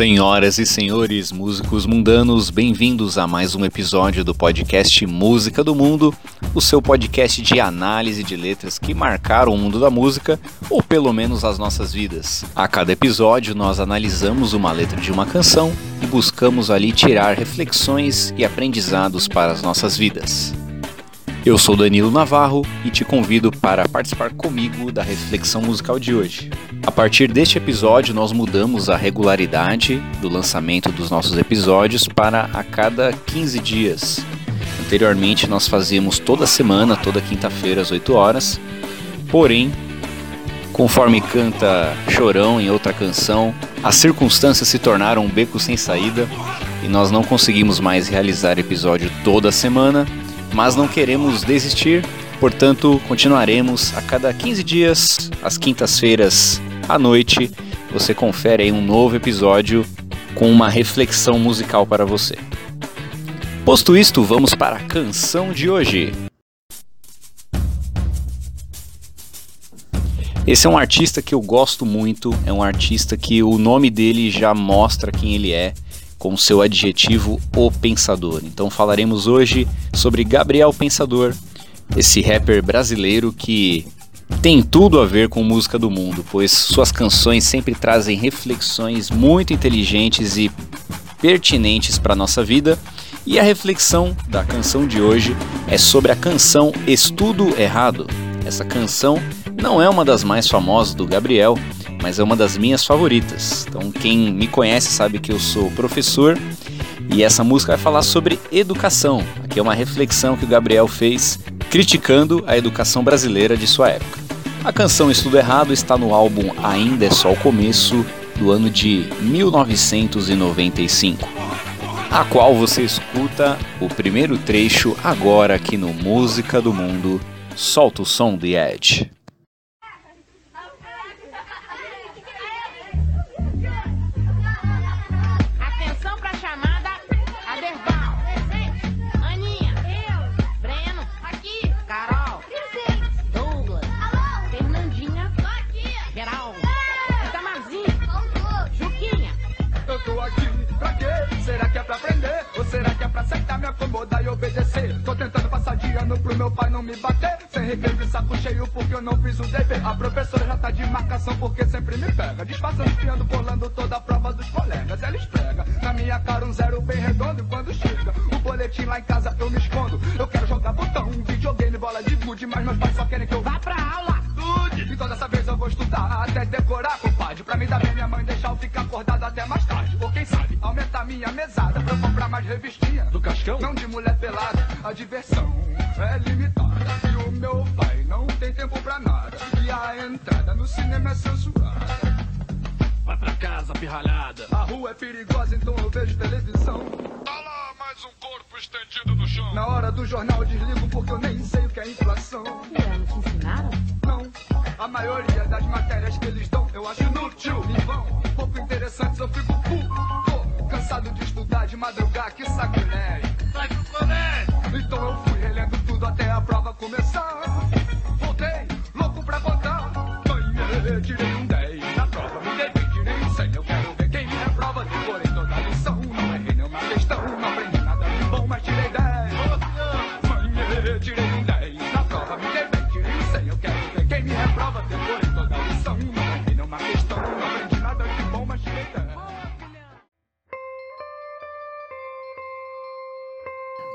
Senhoras e senhores, músicos mundanos, bem-vindos a mais um episódio do podcast Música do Mundo, o seu podcast de análise de letras que marcaram o mundo da música, ou pelo menos as nossas vidas. A cada episódio, nós analisamos uma letra de uma canção e buscamos ali tirar reflexões e aprendizados para as nossas vidas. Eu sou Danilo Navarro e te convido para participar comigo da reflexão musical de hoje. A partir deste episódio, nós mudamos a regularidade do lançamento dos nossos episódios para a cada 15 dias. Anteriormente, nós fazíamos toda semana, toda quinta-feira às 8 horas. Porém, conforme canta Chorão em outra canção, as circunstâncias se tornaram um beco sem saída e nós não conseguimos mais realizar episódio toda semana mas não queremos desistir, portanto, continuaremos a cada 15 dias, às quintas-feiras à noite. Você confere aí um novo episódio com uma reflexão musical para você. Posto isto, vamos para a canção de hoje. Esse é um artista que eu gosto muito, é um artista que o nome dele já mostra quem ele é com seu adjetivo O Pensador. Então falaremos hoje sobre Gabriel Pensador, esse rapper brasileiro que tem tudo a ver com música do mundo, pois suas canções sempre trazem reflexões muito inteligentes e pertinentes para nossa vida. E a reflexão da canção de hoje é sobre a canção Estudo Errado. Essa canção não é uma das mais famosas do Gabriel, mas é uma das minhas favoritas. Então, quem me conhece sabe que eu sou professor e essa música vai falar sobre educação. Aqui é uma reflexão que o Gabriel fez criticando a educação brasileira de sua época. A canção Estudo Errado está no álbum Ainda é Só o Começo, do ano de 1995, a qual você escuta o primeiro trecho agora aqui no Música do Mundo. Solta o som The Edge. Ano pro meu pai não me bater. Sem recreio de saco cheio porque eu não fiz o dever. A professora já tá de marcação porque sempre me pega. Disfarçando, espiando, colando toda a prova dos colegas. Ela esfrega na minha cara um zero bem redondo. E quando chega o boletim lá em casa eu me escondo. Eu quero jogar botão, videogame, bola de gude. Mas meus pais só querem que eu vá pra aula. Tudo. Então dessa vez eu vou estudar até decorar, compadre. Pra me dar bem minha mãe deixar eu ficar acordado até mais tarde. Ou quem sabe aumentar minha mesada pra eu comprar mais revistinha. Do Cascão? Não de mulher pelada, a diversão é limitada. E o meu pai não tem tempo pra nada. E a entrada no cinema é censurada. Vai pra casa, pirralhada. A rua é perigosa, então eu vejo televisão. Tá lá mais um corpo estendido no chão. Na hora do jornal eu desligo porque eu nem sei o que é inflação. Ué, não te ensinaram? Não, a maioria das matérias que eles dão eu acho inútil. E vão, pouco interessantes, eu fico puto. Cansado de estudar, de madrugar, que sacrilégio. Começar. Voltei, louco pra contar. Ganhei, tirei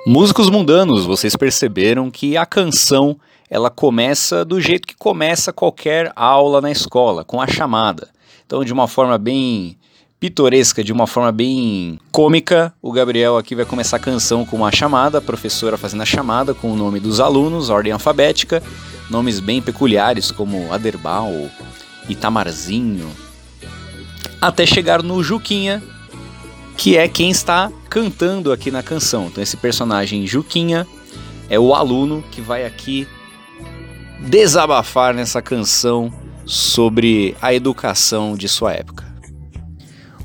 Músicos mundanos, vocês perceberam que a canção ela começa do jeito que começa qualquer aula na escola, com a chamada. Então, de uma forma bem pitoresca, de uma forma bem cômica, o Gabriel aqui vai começar a canção com uma chamada, a professora fazendo a chamada com o nome dos alunos, ordem alfabética, nomes bem peculiares como Aderbal, Itamarzinho, até chegar no Juquinha, que é quem está cantando aqui na canção. Então esse personagem Juquinha é o aluno que vai aqui desabafar nessa canção sobre a educação de sua época.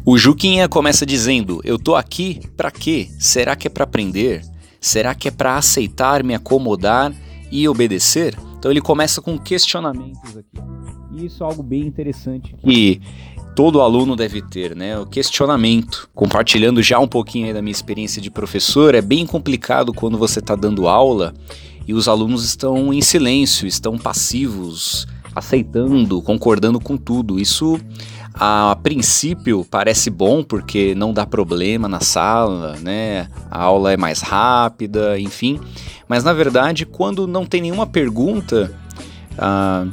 O Juquinha começa dizendo: "Eu tô aqui para quê? Será que é para aprender? Será que é para aceitar, me acomodar e obedecer?" Então ele começa com questionamentos aqui. E isso é algo bem interessante que todo aluno deve ter, né? O questionamento. Compartilhando já um pouquinho da minha experiência de professor, é bem complicado quando você está dando aula e os alunos estão em silêncio, estão passivos, aceitando, concordando com tudo. Isso a princípio parece bom porque não dá problema na sala, né? A aula é mais rápida, enfim. Mas na verdade, quando não tem nenhuma pergunta, ah,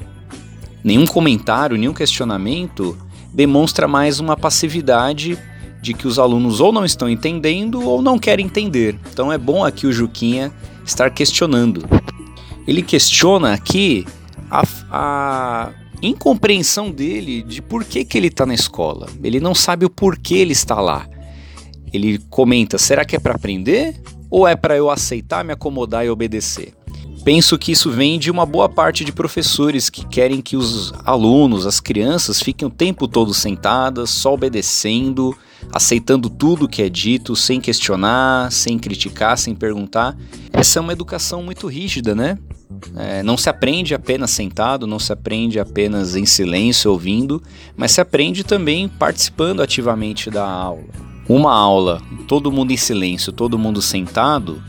nenhum comentário, nenhum questionamento, demonstra mais uma passividade de que os alunos ou não estão entendendo ou não querem entender. Então é bom aqui o Juquinha estar questionando. Ele questiona aqui a, a incompreensão dele de por que, que ele está na escola. Ele não sabe o porquê ele está lá. Ele comenta: será que é para aprender ou é para eu aceitar, me acomodar e obedecer? Penso que isso vem de uma boa parte de professores que querem que os alunos, as crianças, fiquem o tempo todo sentadas, só obedecendo, aceitando tudo que é dito, sem questionar, sem criticar, sem perguntar. Essa é uma educação muito rígida, né? É, não se aprende apenas sentado, não se aprende apenas em silêncio ouvindo, mas se aprende também participando ativamente da aula. Uma aula, todo mundo em silêncio, todo mundo sentado,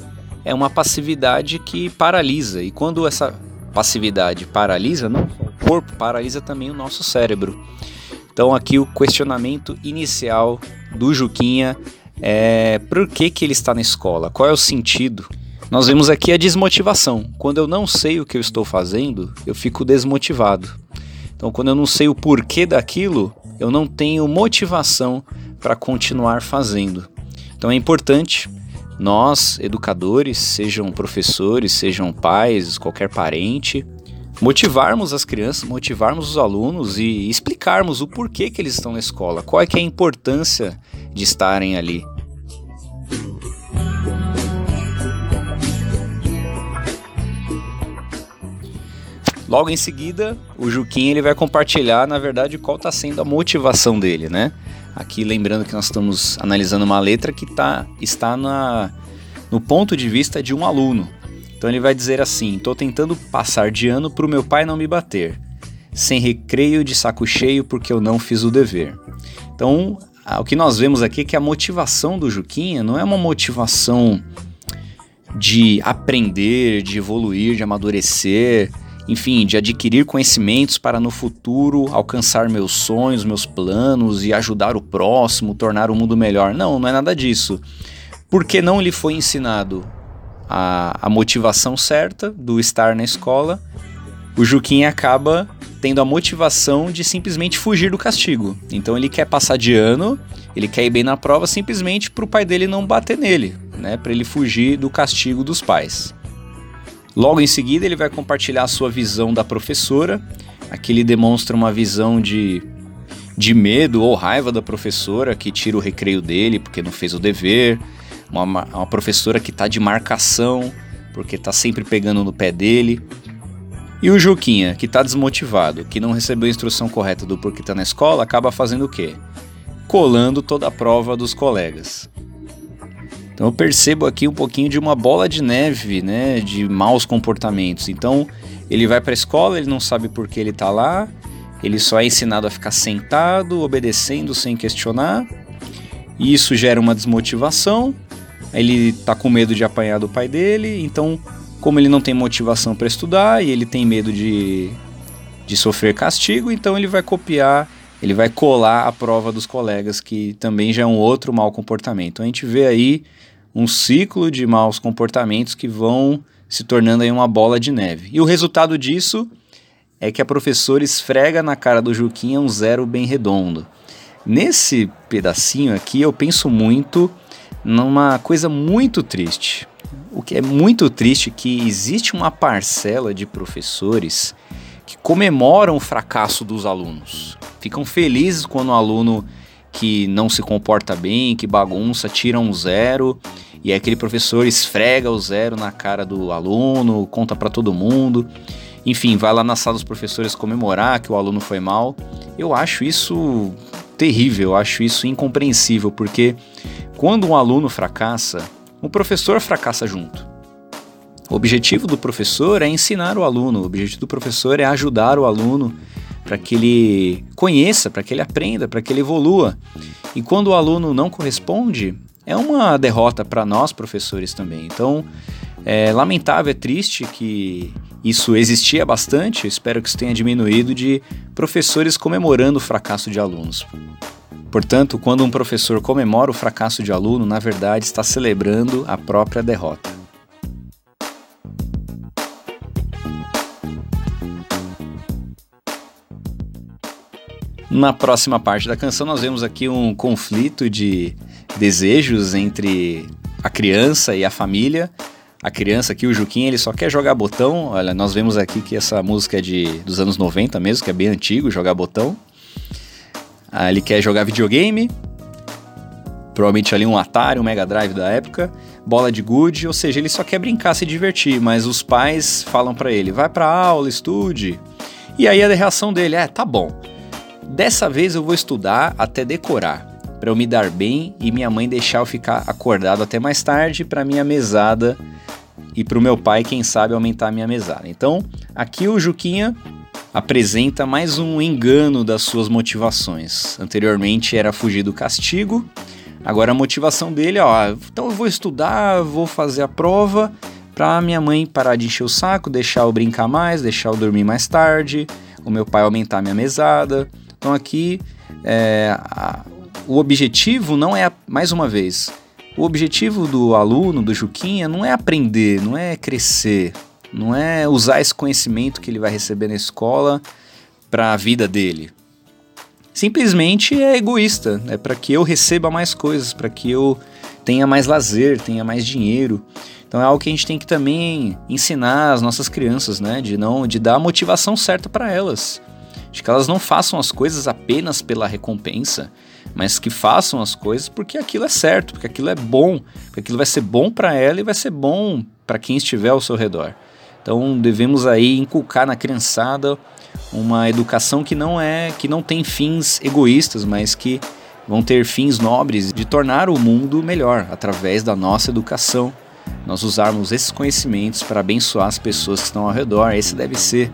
é uma passividade que paralisa. E quando essa passividade paralisa, não só o corpo, paralisa também o nosso cérebro. Então aqui o questionamento inicial do Juquinha é por que, que ele está na escola? Qual é o sentido? Nós vemos aqui a desmotivação. Quando eu não sei o que eu estou fazendo, eu fico desmotivado. Então, quando eu não sei o porquê daquilo, eu não tenho motivação para continuar fazendo. Então, é importante nós, educadores, sejam professores, sejam pais, qualquer parente, motivarmos as crianças, motivarmos os alunos e explicarmos o porquê que eles estão na escola, qual é, é a importância de estarem ali. Logo em seguida, o Juquinha ele vai compartilhar, na verdade, qual está sendo a motivação dele, né? Aqui lembrando que nós estamos analisando uma letra que tá, está na, no ponto de vista de um aluno. Então ele vai dizer assim: estou tentando passar de ano para o meu pai não me bater, sem recreio de saco cheio porque eu não fiz o dever. Então o que nós vemos aqui é que a motivação do Juquinha não é uma motivação de aprender, de evoluir, de amadurecer enfim, de adquirir conhecimentos para no futuro alcançar meus sonhos, meus planos e ajudar o próximo, tornar o mundo melhor. Não, não é nada disso. Porque não lhe foi ensinado a, a motivação certa do estar na escola, o Juquinha acaba tendo a motivação de simplesmente fugir do castigo. Então ele quer passar de ano, ele quer ir bem na prova simplesmente para o pai dele não bater nele, né? Para ele fugir do castigo dos pais. Logo em seguida, ele vai compartilhar a sua visão da professora. Aqui ele demonstra uma visão de, de medo ou raiva da professora que tira o recreio dele porque não fez o dever. Uma, uma professora que está de marcação porque está sempre pegando no pé dele. E o Juquinha, que está desmotivado, que não recebeu a instrução correta do porquê está na escola, acaba fazendo o quê? Colando toda a prova dos colegas. Então eu percebo aqui um pouquinho de uma bola de neve, né, de maus comportamentos. Então ele vai para a escola, ele não sabe por que ele está lá, ele só é ensinado a ficar sentado, obedecendo sem questionar. E isso gera uma desmotivação. Ele está com medo de apanhar do pai dele, então como ele não tem motivação para estudar e ele tem medo de, de sofrer castigo, então ele vai copiar, ele vai colar a prova dos colegas, que também já é um outro mau comportamento. A gente vê aí um ciclo de maus comportamentos que vão se tornando aí uma bola de neve. E o resultado disso é que a professora esfrega na cara do Juquinha um zero bem redondo. Nesse pedacinho aqui eu penso muito numa coisa muito triste. O que é muito triste é que existe uma parcela de professores que comemoram o fracasso dos alunos. Ficam felizes quando o aluno que não se comporta bem, que bagunça, tira um zero e aquele professor esfrega o zero na cara do aluno, conta para todo mundo. Enfim, vai lá na sala dos professores comemorar que o aluno foi mal. Eu acho isso terrível, eu acho isso incompreensível, porque quando um aluno fracassa, o professor fracassa junto. O objetivo do professor é ensinar o aluno, o objetivo do professor é ajudar o aluno para que ele conheça, para que ele aprenda, para que ele evolua. E quando o aluno não corresponde, é uma derrota para nós professores também. Então, é lamentável, é triste que isso existia bastante, eu espero que isso tenha diminuído de professores comemorando o fracasso de alunos. Portanto, quando um professor comemora o fracasso de aluno, na verdade está celebrando a própria derrota. Na próxima parte da canção, nós vemos aqui um conflito de desejos entre a criança e a família. A criança aqui, o Juquinha, ele só quer jogar botão. Olha, nós vemos aqui que essa música é de, dos anos 90 mesmo, que é bem antigo, jogar botão. Ah, ele quer jogar videogame, provavelmente ali um Atari, um Mega Drive da época, bola de gude, ou seja, ele só quer brincar, se divertir, mas os pais falam para ele: vai pra aula, estude. E aí a reação dele é: tá bom. Dessa vez eu vou estudar até decorar, para eu me dar bem e minha mãe deixar eu ficar acordado até mais tarde para minha mesada e para o meu pai, quem sabe, aumentar a minha mesada. Então, aqui o Juquinha apresenta mais um engano das suas motivações. Anteriormente era fugir do castigo, agora a motivação dele, ó, então eu vou estudar, vou fazer a prova para minha mãe parar de encher o saco, deixar eu brincar mais, deixar eu dormir mais tarde, o meu pai aumentar a minha mesada. Então aqui é, a, o objetivo não é, mais uma vez, o objetivo do aluno, do Juquinha, não é aprender, não é crescer, não é usar esse conhecimento que ele vai receber na escola para a vida dele. Simplesmente é egoísta, é para que eu receba mais coisas, para que eu tenha mais lazer, tenha mais dinheiro. Então é algo que a gente tem que também ensinar as nossas crianças, né, de não de dar a motivação certa para elas de que elas não façam as coisas apenas pela recompensa, mas que façam as coisas porque aquilo é certo, porque aquilo é bom, porque aquilo vai ser bom para ela e vai ser bom para quem estiver ao seu redor. Então devemos aí inculcar na criançada uma educação que não é, que não tem fins egoístas, mas que vão ter fins nobres de tornar o mundo melhor através da nossa educação. Nós usarmos esses conhecimentos para abençoar as pessoas que estão ao redor. Esse deve ser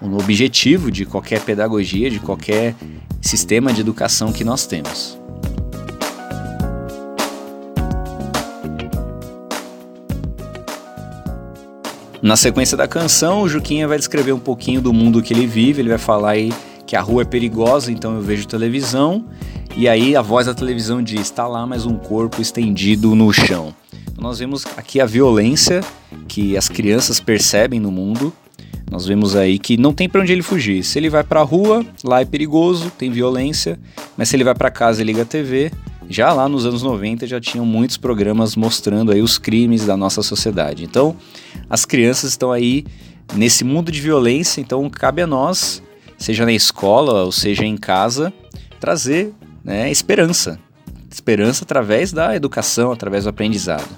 o objetivo de qualquer pedagogia, de qualquer sistema de educação que nós temos. Na sequência da canção, o Juquinha vai descrever um pouquinho do mundo que ele vive, ele vai falar aí que a rua é perigosa, então eu vejo televisão, e aí a voz da televisão diz: está lá mais um corpo estendido no chão. Então nós vemos aqui a violência que as crianças percebem no mundo, nós vemos aí que não tem para onde ele fugir. Se ele vai para a rua, lá é perigoso, tem violência, mas se ele vai para casa e liga a TV, já lá nos anos 90 já tinham muitos programas mostrando aí os crimes da nossa sociedade. Então, as crianças estão aí nesse mundo de violência, então cabe a nós, seja na escola ou seja em casa, trazer né, esperança. Esperança através da educação, através do aprendizado.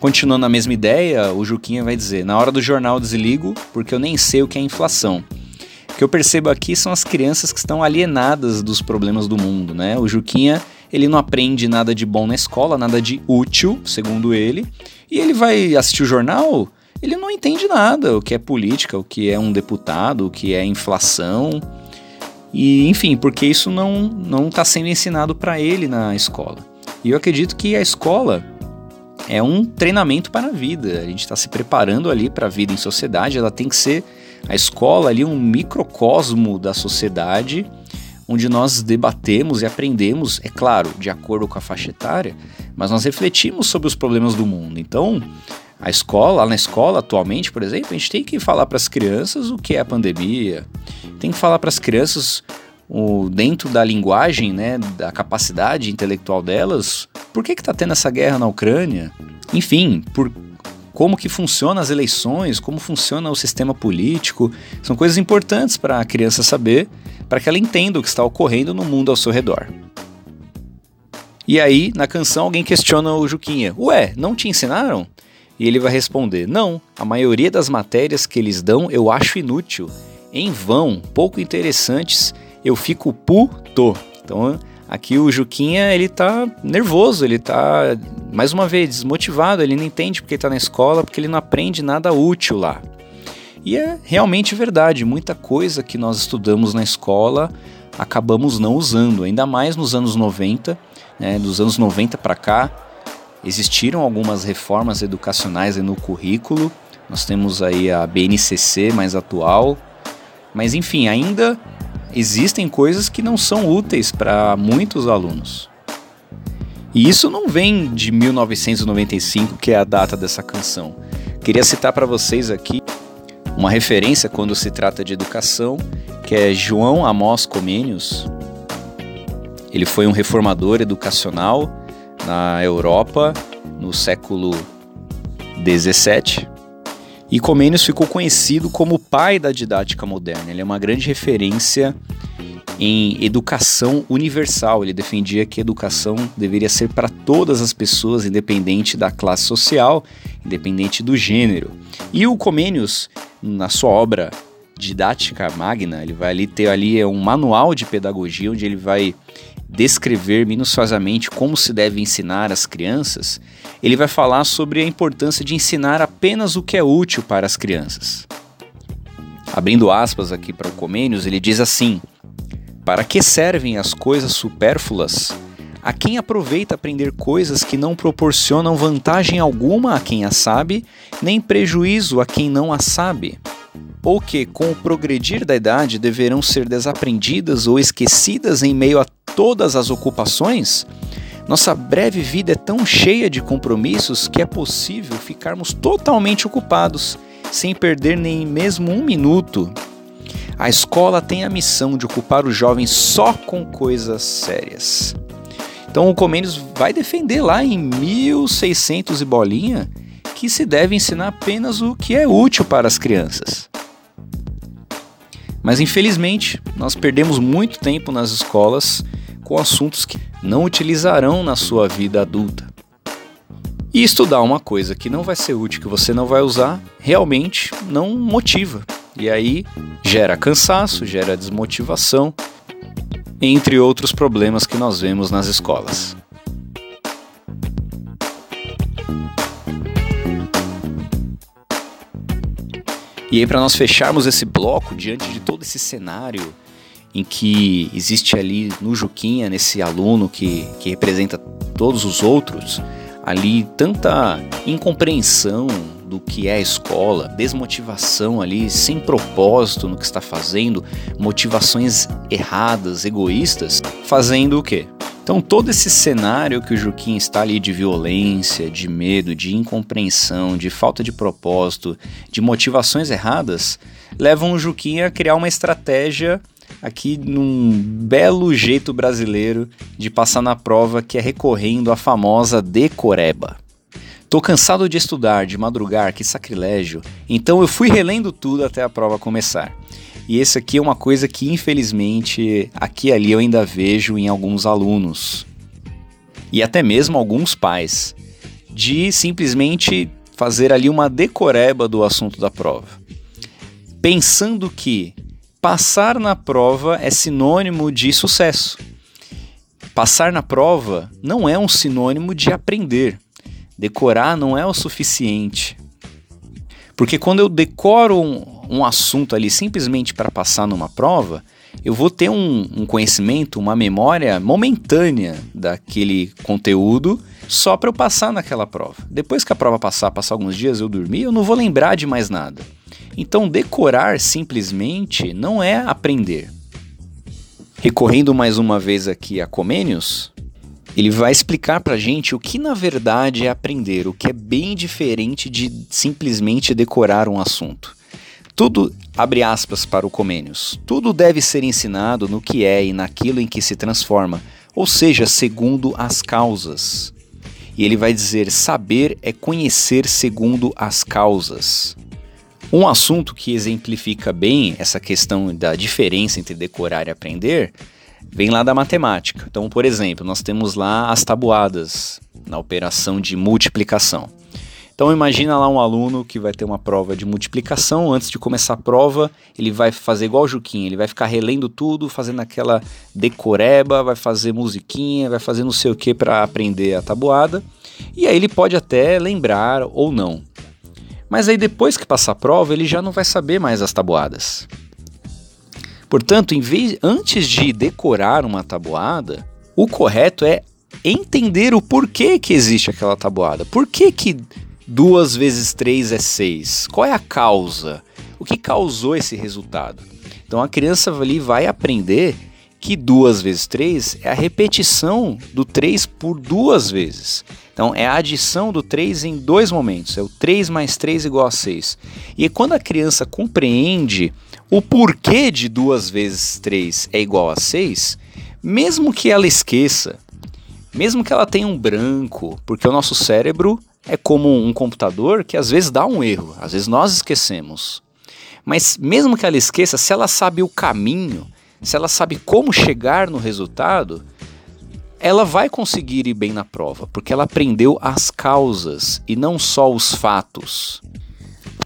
Continuando a mesma ideia, o Juquinha vai dizer: na hora do jornal desligo porque eu nem sei o que é inflação. O que eu percebo aqui são as crianças que estão alienadas dos problemas do mundo, né? O Juquinha, ele não aprende nada de bom na escola, nada de útil, segundo ele, e ele vai assistir o jornal, ele não entende nada, o que é política, o que é um deputado, o que é inflação. E, enfim, porque isso não não está sendo ensinado para ele na escola. E eu acredito que a escola é um treinamento para a vida. A gente está se preparando ali para a vida em sociedade. Ela tem que ser a escola ali um microcosmo da sociedade, onde nós debatemos e aprendemos, é claro, de acordo com a faixa etária, mas nós refletimos sobre os problemas do mundo. Então, a escola, na escola atualmente, por exemplo, a gente tem que falar para as crianças o que é a pandemia, tem que falar para as crianças o, dentro da linguagem, né, da capacidade intelectual delas, por que está tendo essa guerra na Ucrânia? Enfim, por como que funcionam as eleições, como funciona o sistema político, são coisas importantes para a criança saber, para que ela entenda o que está ocorrendo no mundo ao seu redor. E aí, na canção, alguém questiona o Juquinha: Ué, não te ensinaram? E ele vai responder: Não, a maioria das matérias que eles dão eu acho inútil, em vão, pouco interessantes eu fico puto. Então, aqui o Juquinha, ele tá nervoso, ele tá, mais uma vez, desmotivado, ele não entende porque ele tá na escola, porque ele não aprende nada útil lá. E é realmente verdade, muita coisa que nós estudamos na escola acabamos não usando, ainda mais nos anos 90, né, dos anos 90 para cá, existiram algumas reformas educacionais no currículo. Nós temos aí a BNCC mais atual, mas enfim, ainda existem coisas que não são úteis para muitos alunos. E isso não vem de 1995, que é a data dessa canção. Queria citar para vocês aqui uma referência quando se trata de educação, que é João Amós Comênios. Ele foi um reformador educacional na Europa no século 17. E Comênios ficou conhecido como o pai da didática moderna. Ele é uma grande referência em educação universal. Ele defendia que a educação deveria ser para todas as pessoas, independente da classe social, independente do gênero. E o Comênios, na sua obra Didática Magna, ele vai ali ter ali um manual de pedagogia onde ele vai descrever minuciosamente como se deve ensinar as crianças. Ele vai falar sobre a importância de ensinar apenas o que é útil para as crianças. Abrindo aspas aqui para o Comênios, ele diz assim: para que servem as coisas supérfluas? A quem aproveita aprender coisas que não proporcionam vantagem alguma a quem as sabe, nem prejuízo a quem não as sabe? Ou que, com o progredir da idade, deverão ser desaprendidas ou esquecidas em meio a todas as ocupações? Nossa breve vida é tão cheia de compromissos que é possível ficarmos totalmente ocupados, sem perder nem mesmo um minuto a escola tem a missão de ocupar os jovens só com coisas sérias. Então o Comênios vai defender lá em 1600 e bolinha que se deve ensinar apenas o que é útil para as crianças. Mas infelizmente, nós perdemos muito tempo nas escolas com assuntos que não utilizarão na sua vida adulta. E estudar uma coisa que não vai ser útil, que você não vai usar, realmente não motiva. E aí gera cansaço, gera desmotivação, entre outros problemas que nós vemos nas escolas. E aí, para nós fecharmos esse bloco, diante de todo esse cenário em que existe ali no Juquinha, nesse aluno que, que representa todos os outros, ali tanta incompreensão, do que é a escola, desmotivação ali, sem propósito no que está fazendo, motivações erradas, egoístas, fazendo o quê? Então todo esse cenário que o Juquim está ali de violência, de medo, de incompreensão, de falta de propósito, de motivações erradas, levam o Juquim a criar uma estratégia aqui num belo jeito brasileiro de passar na prova que é recorrendo à famosa decoreba. Tô cansado de estudar, de madrugar, que sacrilégio. Então eu fui relendo tudo até a prova começar. E esse aqui é uma coisa que infelizmente aqui e ali eu ainda vejo em alguns alunos. E até mesmo alguns pais. De simplesmente fazer ali uma decoreba do assunto da prova. Pensando que passar na prova é sinônimo de sucesso. Passar na prova não é um sinônimo de aprender. Decorar não é o suficiente. Porque quando eu decoro um, um assunto ali simplesmente para passar numa prova, eu vou ter um, um, conhecimento, uma memória momentânea daquele conteúdo só para eu passar naquela prova. Depois que a prova passar, passar alguns dias eu dormir, eu não vou lembrar de mais nada. Então, decorar simplesmente não é aprender. Recorrendo mais uma vez aqui a Comênios, ele vai explicar para a gente o que na verdade é aprender, o que é bem diferente de simplesmente decorar um assunto. Tudo, abre aspas para o Comênios, tudo deve ser ensinado no que é e naquilo em que se transforma, ou seja, segundo as causas. E ele vai dizer: saber é conhecer segundo as causas. Um assunto que exemplifica bem essa questão da diferença entre decorar e aprender vem lá da matemática. Então, por exemplo, nós temos lá as tabuadas na operação de multiplicação. Então imagina lá um aluno que vai ter uma prova de multiplicação, antes de começar a prova, ele vai fazer igual o Juquinha, ele vai ficar relendo tudo, fazendo aquela decoreba, vai fazer musiquinha, vai fazer não sei o que para aprender a tabuada, e aí ele pode até lembrar ou não. Mas aí depois que passar a prova, ele já não vai saber mais as tabuadas. Portanto, em vez, antes de decorar uma tabuada, o correto é entender o porquê que existe aquela tabuada. Por que, que 2 vezes 3 é 6? Qual é a causa? O que causou esse resultado? Então a criança ali vai aprender que 2 vezes 3 é a repetição do 3 por duas vezes. Então é a adição do 3 em dois momentos. É o 3 mais 3 igual a 6. E quando a criança compreende o porquê de 2 vezes 3 é igual a 6, mesmo que ela esqueça, mesmo que ela tenha um branco, porque o nosso cérebro é como um computador que às vezes dá um erro, às vezes nós esquecemos. Mas mesmo que ela esqueça, se ela sabe o caminho, se ela sabe como chegar no resultado, ela vai conseguir ir bem na prova, porque ela aprendeu as causas e não só os fatos.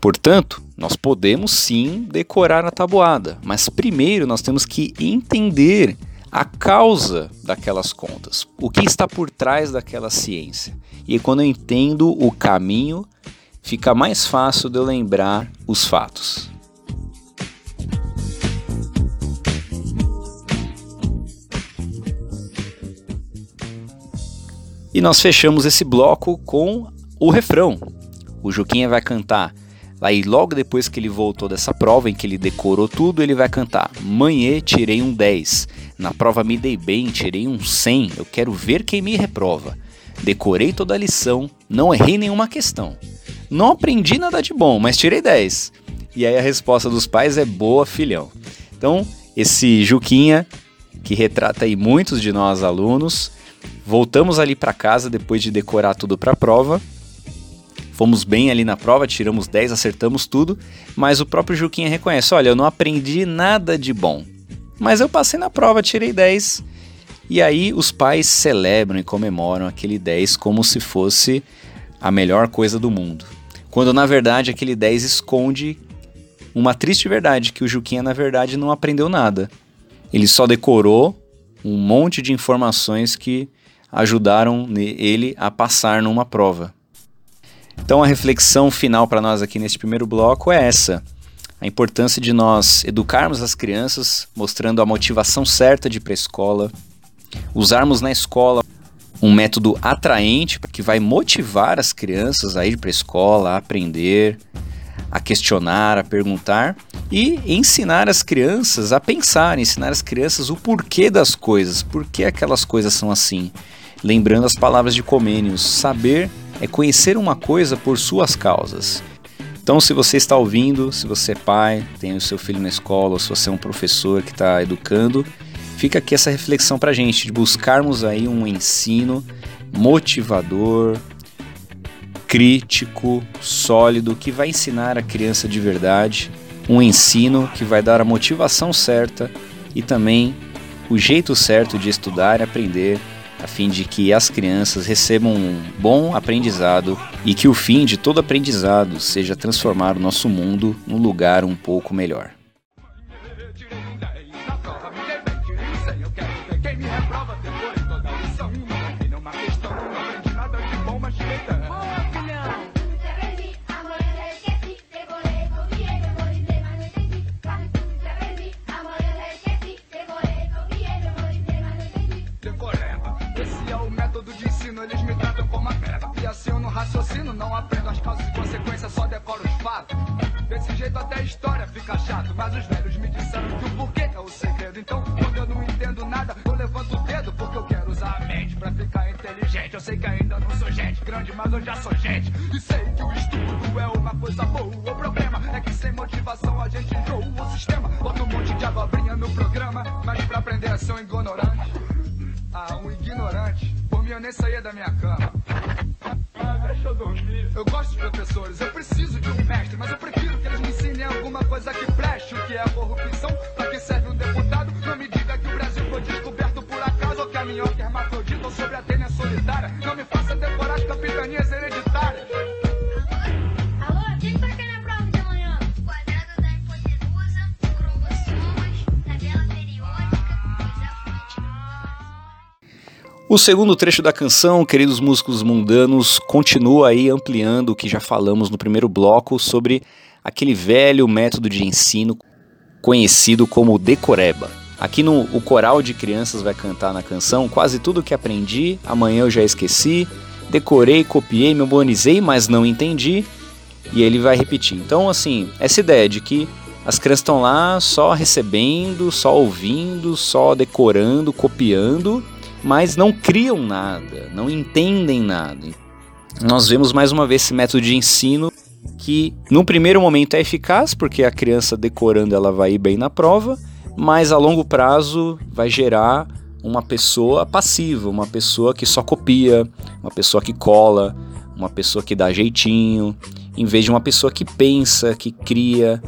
Portanto, nós podemos sim decorar a tabuada, mas primeiro nós temos que entender a causa daquelas contas, o que está por trás daquela ciência. E quando eu entendo o caminho, fica mais fácil de eu lembrar os fatos. E nós fechamos esse bloco com o refrão. O Juquinha vai cantar. Aí logo depois que ele voltou dessa prova em que ele decorou tudo, ele vai cantar: "Manhã tirei um 10, na prova me dei bem, tirei um 100, eu quero ver quem me reprova. Decorei toda a lição, não errei nenhuma questão. Não aprendi nada de bom, mas tirei 10". E aí a resposta dos pais é boa, filhão. Então, esse Juquinha que retrata aí muitos de nós alunos, Voltamos ali para casa depois de decorar tudo para a prova. Fomos bem ali na prova, tiramos 10, acertamos tudo, mas o próprio Juquinha reconhece: olha, eu não aprendi nada de bom. Mas eu passei na prova, tirei 10. E aí os pais celebram e comemoram aquele 10 como se fosse a melhor coisa do mundo. Quando na verdade aquele 10 esconde uma triste verdade, que o Juquinha na verdade não aprendeu nada. Ele só decorou um monte de informações que ajudaram ele a passar numa prova. Então a reflexão final para nós aqui neste primeiro bloco é essa: a importância de nós educarmos as crianças, mostrando a motivação certa de ir para a escola, usarmos na escola um método atraente que vai motivar as crianças a ir para a escola, a aprender, a questionar, a perguntar e ensinar as crianças a pensar, ensinar as crianças o porquê das coisas, por que aquelas coisas são assim. Lembrando as palavras de Comênios, saber é conhecer uma coisa por suas causas. Então, se você está ouvindo, se você é pai, tem o seu filho na escola, ou se você é um professor que está educando, fica aqui essa reflexão para a gente, de buscarmos aí um ensino motivador, crítico, sólido, que vai ensinar a criança de verdade, um ensino que vai dar a motivação certa e também o jeito certo de estudar e aprender, a fim de que as crianças recebam um bom aprendizado e que o fim de todo aprendizado seja transformar o nosso mundo num lugar um pouco melhor. O segundo trecho da canção, queridos músicos mundanos, continua aí ampliando o que já falamos no primeiro bloco sobre aquele velho método de ensino conhecido como decoreba. Aqui no o coral de crianças vai cantar na canção quase tudo que aprendi, amanhã eu já esqueci, decorei, copiei, memorizei, mas não entendi, e ele vai repetir. Então, assim, essa ideia de que as crianças estão lá só recebendo, só ouvindo, só decorando, copiando, mas não criam nada, não entendem nada. Nós vemos mais uma vez esse método de ensino que no primeiro momento é eficaz, porque a criança decorando ela vai ir bem na prova, mas a longo prazo vai gerar uma pessoa passiva, uma pessoa que só copia, uma pessoa que cola, uma pessoa que dá jeitinho, em vez de uma pessoa que pensa, que cria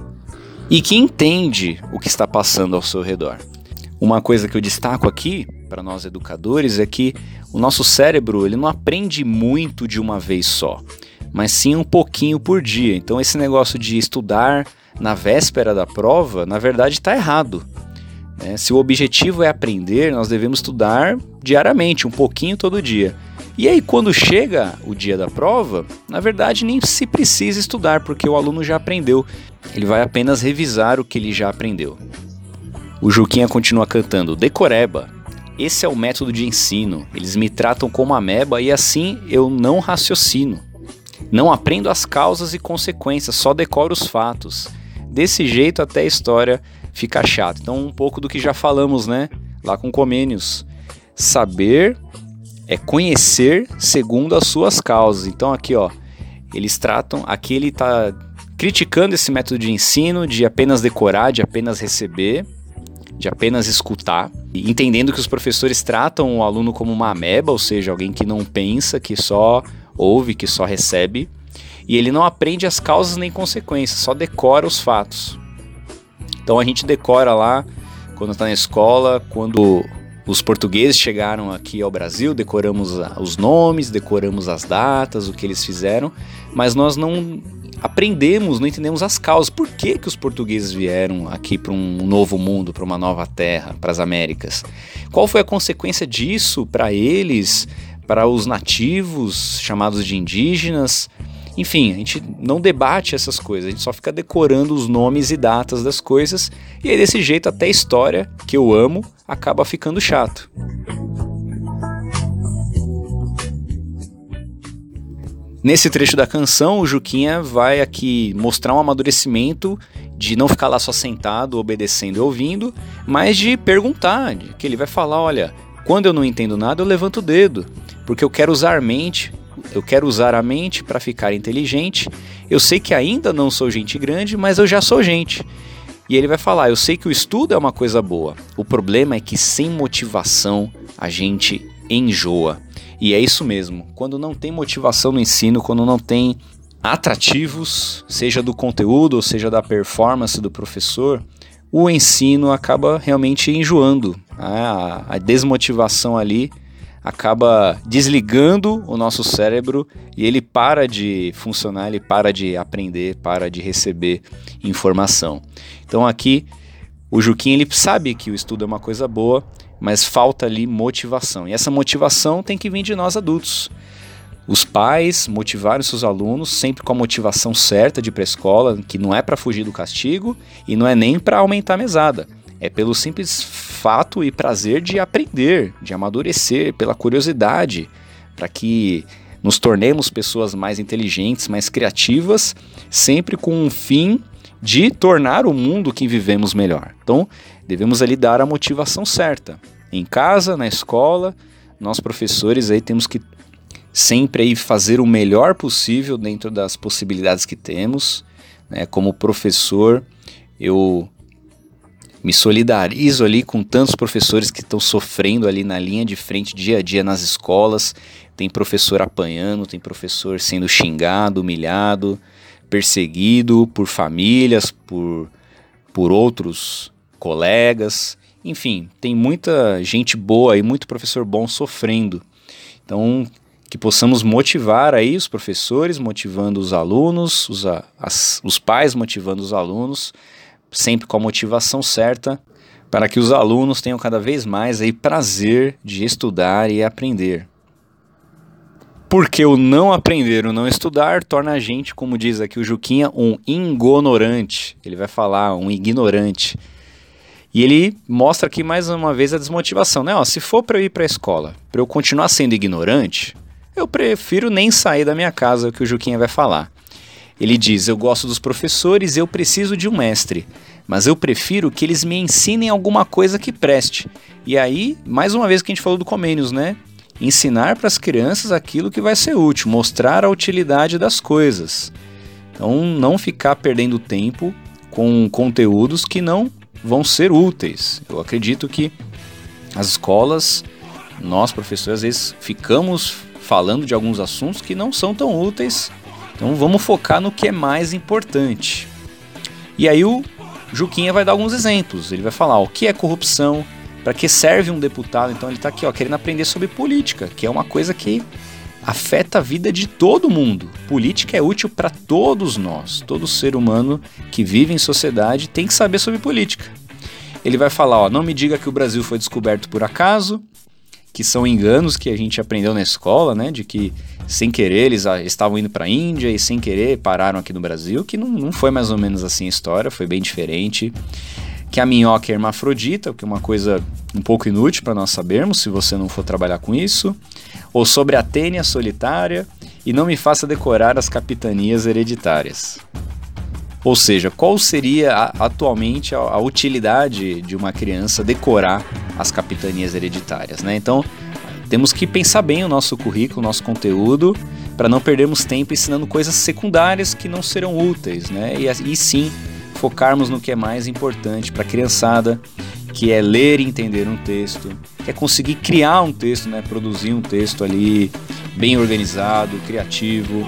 e que entende o que está passando ao seu redor. Uma coisa que eu destaco aqui para nós educadores é que o nosso cérebro ele não aprende muito de uma vez só, mas sim um pouquinho por dia. Então esse negócio de estudar na véspera da prova, na verdade está errado. Né? Se o objetivo é aprender, nós devemos estudar diariamente, um pouquinho todo dia. E aí, quando chega o dia da prova, na verdade nem se precisa estudar, porque o aluno já aprendeu. Ele vai apenas revisar o que ele já aprendeu. O Juquinha continua cantando Decoreba, esse é o método de ensino. Eles me tratam como ameba e assim eu não raciocino. Não aprendo as causas e consequências, só decoro os fatos. Desse jeito até a história fica chata. Então, um pouco do que já falamos, né? Lá com Comênios. Saber é conhecer segundo as suas causas. Então, aqui, ó, eles tratam. Aqui ele está criticando esse método de ensino de apenas decorar, de apenas receber de apenas escutar, entendendo que os professores tratam o aluno como uma ameba, ou seja, alguém que não pensa, que só ouve, que só recebe, e ele não aprende as causas nem consequências, só decora os fatos. Então a gente decora lá quando está na escola, quando os portugueses chegaram aqui ao Brasil, decoramos os nomes, decoramos as datas, o que eles fizeram, mas nós não aprendemos, não entendemos as causas. Por que, que os portugueses vieram aqui para um novo mundo, para uma nova terra, para as Américas? Qual foi a consequência disso para eles, para os nativos, chamados de indígenas? Enfim, a gente não debate essas coisas, a gente só fica decorando os nomes e datas das coisas, e aí desse jeito até a história, que eu amo, acaba ficando chato. Nesse trecho da canção, o Juquinha vai aqui mostrar um amadurecimento de não ficar lá só sentado, obedecendo e ouvindo, mas de perguntar, que ele vai falar, olha, quando eu não entendo nada, eu levanto o dedo, porque eu quero usar mente, eu quero usar a mente para ficar inteligente. Eu sei que ainda não sou gente grande, mas eu já sou gente. E ele vai falar: Eu sei que o estudo é uma coisa boa. O problema é que sem motivação a gente enjoa. E é isso mesmo. Quando não tem motivação no ensino, quando não tem atrativos, seja do conteúdo ou seja da performance do professor, o ensino acaba realmente enjoando. A, a desmotivação ali acaba desligando o nosso cérebro e ele para de funcionar, ele para de aprender, para de receber informação. Então aqui o Juquinha ele sabe que o estudo é uma coisa boa, mas falta ali motivação. E essa motivação tem que vir de nós adultos. Os pais motivarem seus alunos sempre com a motivação certa de ir para a escola, que não é para fugir do castigo e não é nem para aumentar a mesada. É pelo simples fato e prazer de aprender, de amadurecer, pela curiosidade, para que nos tornemos pessoas mais inteligentes, mais criativas, sempre com um fim de tornar o mundo que vivemos melhor. Então, devemos ali dar a motivação certa em casa, na escola, nós professores aí temos que sempre aí fazer o melhor possível dentro das possibilidades que temos. Né? Como professor, eu me solidarizo ali com tantos professores que estão sofrendo ali na linha de frente dia a dia nas escolas. Tem professor apanhando, tem professor sendo xingado, humilhado, perseguido por famílias, por, por outros colegas. Enfim, tem muita gente boa e muito professor bom sofrendo. Então, que possamos motivar aí os professores, motivando os alunos, os, as, os pais motivando os alunos, sempre com a motivação certa, para que os alunos tenham cada vez mais aí prazer de estudar e aprender. Porque o não aprender, o não estudar, torna a gente, como diz aqui o Juquinha, um ignorante. Ele vai falar, um ignorante. E ele mostra aqui mais uma vez a desmotivação, né? Ó, se for para eu ir para a escola, para eu continuar sendo ignorante, eu prefiro nem sair da minha casa, é o que o Juquinha vai falar. Ele diz: Eu gosto dos professores, eu preciso de um mestre, mas eu prefiro que eles me ensinem alguma coisa que preste. E aí, mais uma vez que a gente falou do Comênios, né? Ensinar para as crianças aquilo que vai ser útil, mostrar a utilidade das coisas. Então, não ficar perdendo tempo com conteúdos que não vão ser úteis. Eu acredito que as escolas, nós professores, às vezes ficamos falando de alguns assuntos que não são tão úteis. Então, vamos focar no que é mais importante. E aí o Juquinha vai dar alguns exemplos. Ele vai falar o que é corrupção, para que serve um deputado? Então ele está aqui, ó, querendo aprender sobre política, que é uma coisa que afeta a vida de todo mundo. Política é útil para todos nós. Todo ser humano que vive em sociedade tem que saber sobre política. Ele vai falar, ó, não me diga que o Brasil foi descoberto por acaso, que são enganos que a gente aprendeu na escola, né, de que sem querer eles ah, estavam indo para a Índia e sem querer pararam aqui no Brasil, que não, não foi mais ou menos assim a história, foi bem diferente que a minhoca é hermafrodita, o que é uma coisa um pouco inútil para nós sabermos se você não for trabalhar com isso, ou sobre a tênia solitária, e não me faça decorar as capitanias hereditárias. Ou seja, qual seria a, atualmente a, a, utilidade de uma criança decorar as capitanias hereditárias? Né? Então, temos que pensar bem o nosso currículo, o nosso conteúdo, para não perdermos tempo ensinando coisas secundárias que não serão úteis, né? e, e sim focarmos no que é mais importante para a criançada, que é ler e entender um texto, que é conseguir criar um texto, né, produzir um texto ali bem organizado, criativo,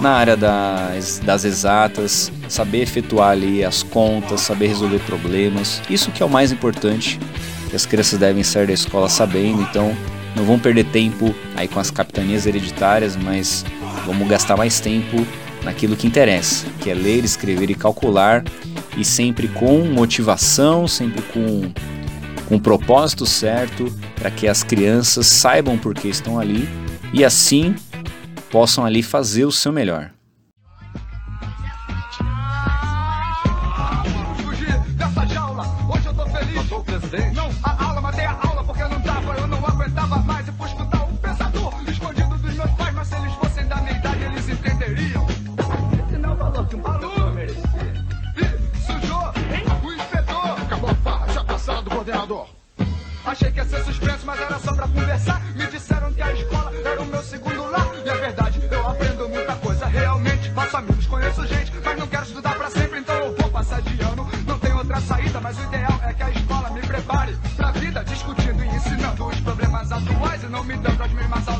na área das, das exatas, saber efetuar ali as contas, saber resolver problemas. Isso que é o mais importante, que as crianças devem sair da escola sabendo, então não vão perder tempo aí com as capitanias hereditárias, mas vamos gastar mais tempo naquilo que interessa, que é ler, escrever e calcular e sempre com motivação, sempre com, com o propósito certo, para que as crianças saibam por que estão ali e assim possam ali fazer o seu melhor. Fugir dessa jaula, hoje eu tô feliz. sou o presidente. Não, Achei que ia ser suspenso, mas era só pra conversar. Me disseram que a escola era o meu segundo lar. E é verdade, eu aprendo muita coisa. Realmente, faço amigos, conheço gente, mas não quero estudar pra sempre, então eu vou passar de ano. Não tem outra saída, mas o ideal é que a escola me prepare pra vida, discutindo e ensinando os problemas atuais e não me dando as mesmas aulas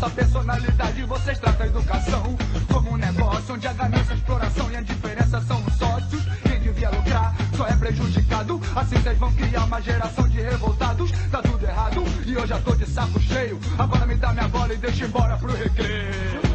nossa personalidade. Vocês tratam a educação como um negócio onde a ganância, a exploração e a indiferença são os sócios. Quem devia lucrar só é prejudicado. Assim vocês vão criar uma geração de revoltados. Tá tudo errado e eu já tô de saco cheio. Agora me dá minha bola e deixa embora pro recreio.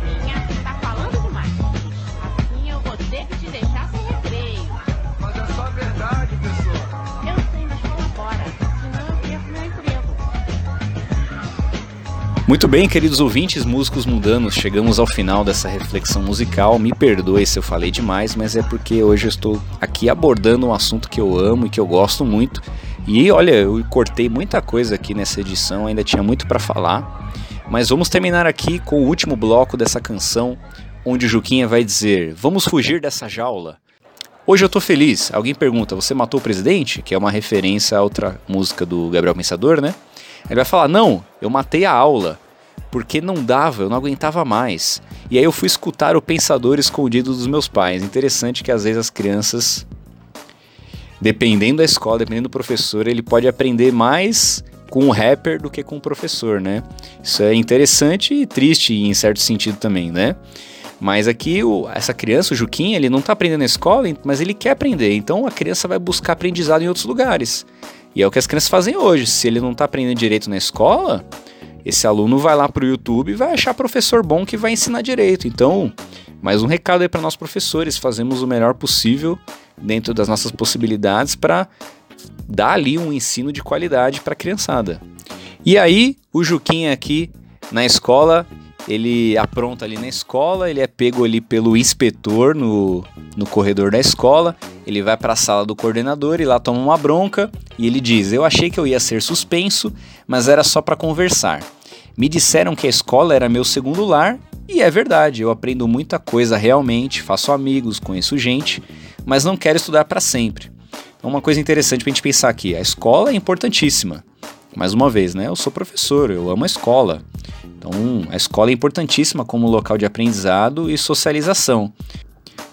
Muito bem, queridos ouvintes, músicos mundanos, chegamos ao final dessa reflexão musical. Me perdoe se eu falei demais, mas é porque hoje eu estou aqui abordando um assunto que eu amo e que eu gosto muito. E olha, eu cortei muita coisa aqui nessa edição, ainda tinha muito para falar. Mas vamos terminar aqui com o último bloco dessa canção, onde o Juquinha vai dizer: Vamos fugir dessa jaula. Hoje eu tô feliz. Alguém pergunta: Você matou o presidente? Que é uma referência a outra música do Gabriel Pensador, né? Ele vai falar: Não, eu matei a aula. Porque não dava, eu não aguentava mais. E aí eu fui escutar o Pensador escondido dos meus pais. Interessante que às vezes as crianças dependendo da escola, dependendo do professor, ele pode aprender mais com o rapper do que com o professor, né? Isso é interessante e triste em certo sentido também, né? Mas aqui o, essa criança, o Juquinha, ele não está aprendendo na escola, mas ele quer aprender. Então a criança vai buscar aprendizado em outros lugares. E é o que as crianças fazem hoje. Se ele não está aprendendo direito na escola, esse aluno vai lá para o YouTube e vai achar professor bom que vai ensinar direito. Então, mais um recado aí para nós professores: fazemos o melhor possível dentro das nossas possibilidades para dar ali um ensino de qualidade para a criançada. E aí, o Juquinha aqui na escola, ele apronta ali na escola, ele é pego ali pelo inspetor no, no corredor da escola, ele vai para a sala do coordenador e lá toma uma bronca e ele diz: Eu achei que eu ia ser suspenso, mas era só para conversar. Me disseram que a escola era meu segundo lar e é verdade, eu aprendo muita coisa realmente, faço amigos, conheço gente, mas não quero estudar para sempre. Então, uma coisa interessante para a gente pensar aqui: a escola é importantíssima. Mais uma vez, né? Eu sou professor, eu amo a escola. Então, a escola é importantíssima como local de aprendizado e socialização.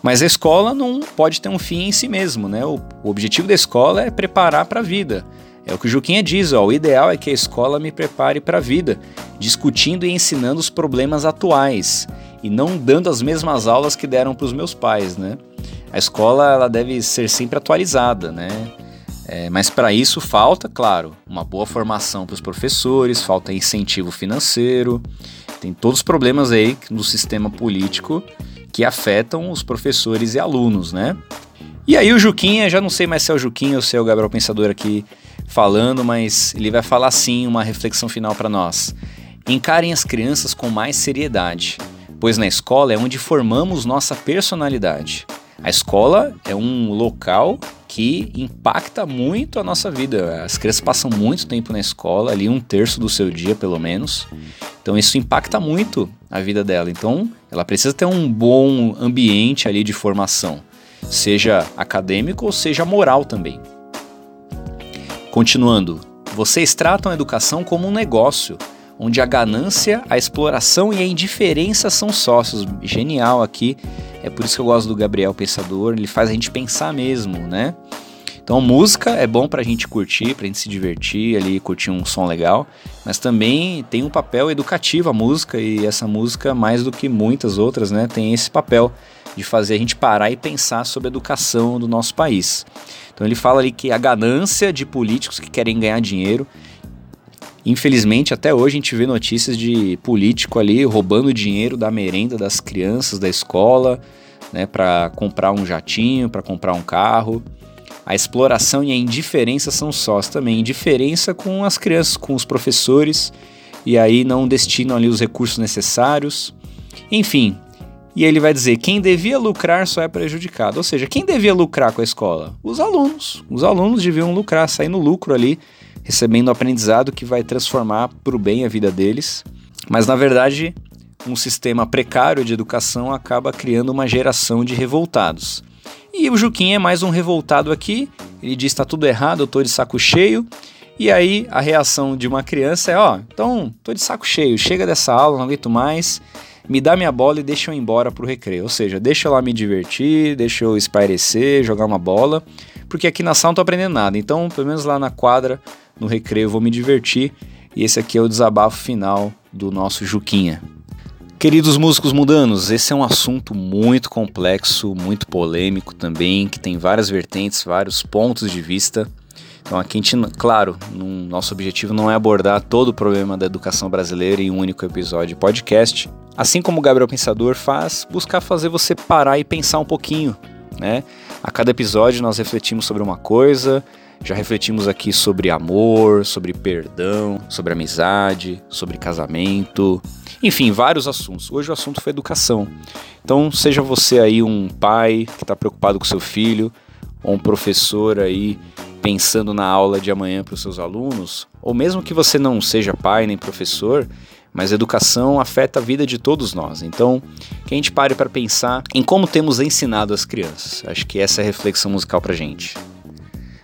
Mas a escola não pode ter um fim em si mesmo, né? O, objetivo da escola é preparar para a vida. É o que o Juquinha diz, ó, o ideal é que a escola me prepare para a vida, discutindo e ensinando os problemas atuais e não dando as mesmas aulas que deram para os meus pais, né? A escola ela deve ser sempre atualizada, né? É, mas para isso falta, claro, uma boa formação para os professores, falta incentivo financeiro, tem todos os problemas aí no sistema político que afetam os professores e alunos, né? E aí o Juquinha, já não sei mais se é o Juquinha ou se é o Gabriel Pensador aqui falando, mas ele vai falar sim uma reflexão final para nós. Encarem as crianças com mais seriedade, pois na escola é onde formamos nossa personalidade. A escola é um local que impacta muito a nossa vida. As crianças passam muito tempo na escola, ali um terço do seu dia pelo menos. Então isso impacta muito a vida dela. Então ela precisa ter um bom ambiente ali de formação, seja acadêmico ou seja moral também. Continuando, vocês tratam a educação como um negócio, onde a ganância, a exploração e a indiferença são sócios. Genial aqui é por isso que eu gosto do Gabriel Pensador, ele faz a gente pensar mesmo, né? Então, música é bom pra gente curtir, pra gente se divertir ali, curtir um som legal, mas também tem um papel educativo a música e essa música, mais do que muitas outras, né, tem esse papel de fazer a gente parar e pensar sobre a educação do nosso país. Então, ele fala ali que a ganância de políticos que querem ganhar dinheiro Infelizmente, até hoje a gente vê notícias de político ali roubando dinheiro da merenda das crianças da escola, né, para comprar um jatinho, para comprar um carro. A exploração e a indiferença são sós também. Indiferença com as crianças, com os professores, e aí não destinam ali os recursos necessários. Enfim, e ele vai dizer: quem devia lucrar só é prejudicado. Ou seja, quem devia lucrar com a escola? Os alunos. Os alunos deviam lucrar, sair no lucro ali recebendo aprendizado que vai transformar para o bem a vida deles. Mas na verdade, um sistema precário de educação acaba criando uma geração de revoltados. E o Juquinha é mais um revoltado aqui. Ele diz: está tudo errado, eu estou de saco cheio. E aí a reação de uma criança é: ó, oh, então tô de saco cheio, chega dessa aula, não aguento mais. Me dá minha bola e deixa eu ir embora pro recreio. Ou seja, deixa eu lá me divertir, deixa eu espairecer, jogar uma bola. Porque aqui na sala não tô aprendendo nada. Então, pelo menos lá na quadra, no recreio, vou me divertir. E esse aqui é o desabafo final do nosso Juquinha. Queridos músicos mundanos, esse é um assunto muito complexo, muito polêmico também, que tem várias vertentes, vários pontos de vista. Então aqui a gente, claro, nosso objetivo não é abordar todo o problema da educação brasileira em um único episódio podcast. Assim como o Gabriel Pensador faz, buscar fazer você parar e pensar um pouquinho, né? A cada episódio nós refletimos sobre uma coisa, já refletimos aqui sobre amor, sobre perdão, sobre amizade, sobre casamento, enfim, vários assuntos. Hoje o assunto foi educação. Então, seja você aí um pai que está preocupado com seu filho, ou um professor aí pensando na aula de amanhã para os seus alunos, ou mesmo que você não seja pai nem professor, mas educação afeta a vida de todos nós. Então, que a gente pare para pensar em como temos ensinado as crianças. Acho que essa é a reflexão musical para gente.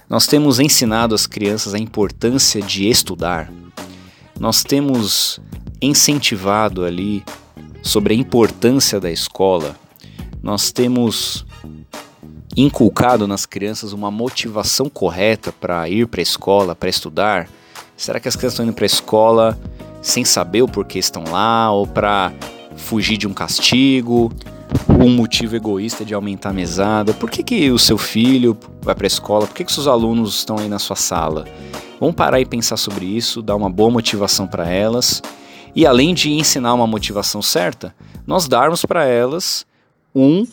Nós temos ensinado às crianças a importância de estudar. Nós temos incentivado ali sobre a importância da escola. Nós temos inculcado nas crianças uma motivação correta para ir para a escola, para estudar? Será que as crianças estão indo para a escola sem saber o porquê estão lá ou para fugir de um castigo? Um motivo egoísta de aumentar a mesada? Por que, que o seu filho vai para a escola? Por que, que seus alunos estão aí na sua sala? Vamos parar e pensar sobre isso, dar uma boa motivação para elas e além de ensinar uma motivação certa, nós darmos para elas um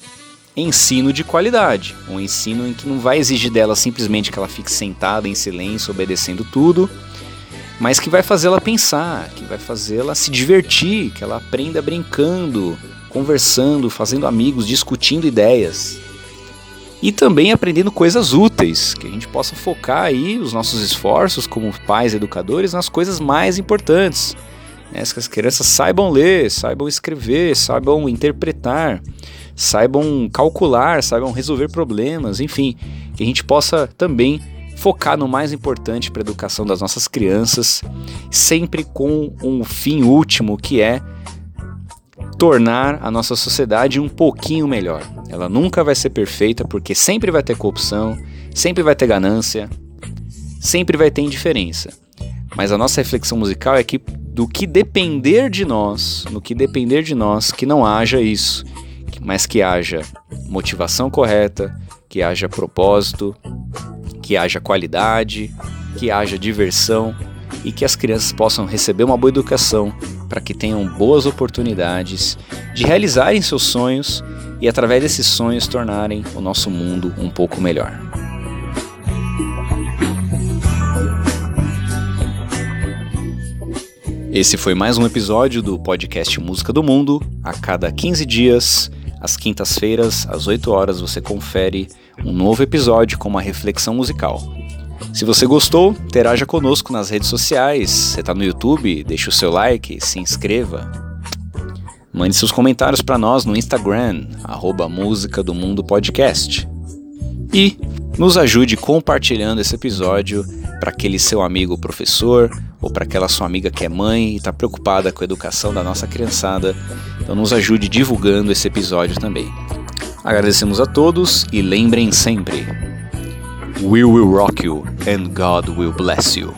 ensino de qualidade, um ensino em que não vai exigir dela simplesmente que ela fique sentada em silêncio, obedecendo tudo, mas que vai fazê-la pensar, que vai fazê-la se divertir, que ela aprenda brincando, conversando, fazendo amigos, discutindo ideias. E também aprendendo coisas úteis, que a gente possa focar aí os nossos esforços como pais educadores nas coisas mais importantes. Né? Que as crianças saibam ler, saibam escrever, saibam interpretar, saibam calcular, saibam resolver problemas, enfim, que a gente possa também focar no mais importante para a educação das nossas crianças, sempre com um fim último que é tornar a nossa sociedade um pouquinho melhor. Ela nunca vai ser perfeita porque sempre vai ter corrupção, sempre vai ter ganância, sempre vai ter indiferença. Mas a nossa reflexão musical é que do que depender de nós, no que depender de nós, que não haja isso, mas que haja motivação correta, que haja propósito, que haja qualidade, que haja diversão e que as crianças possam receber uma boa educação para que tenham boas oportunidades de realizarem seus sonhos e através desses sonhos tornarem o nosso mundo um pouco melhor. Esse foi mais um episódio do podcast Música do Mundo. A cada 15 dias, às quintas-feiras, às 8 horas, você confere um novo episódio com uma reflexão musical. Se você gostou, interaja conosco nas redes sociais. Você está no YouTube, deixe o seu like, se inscreva. Mande seus comentários para nós no Instagram, arroba Música do Mundo Podcast. E nos ajude compartilhando esse episódio para aquele seu amigo professor ou para aquela sua amiga que é mãe e está preocupada com a educação da nossa criançada. Então nos ajude divulgando esse episódio também. Agradecemos a todos e lembrem sempre: We will rock you and God will bless you.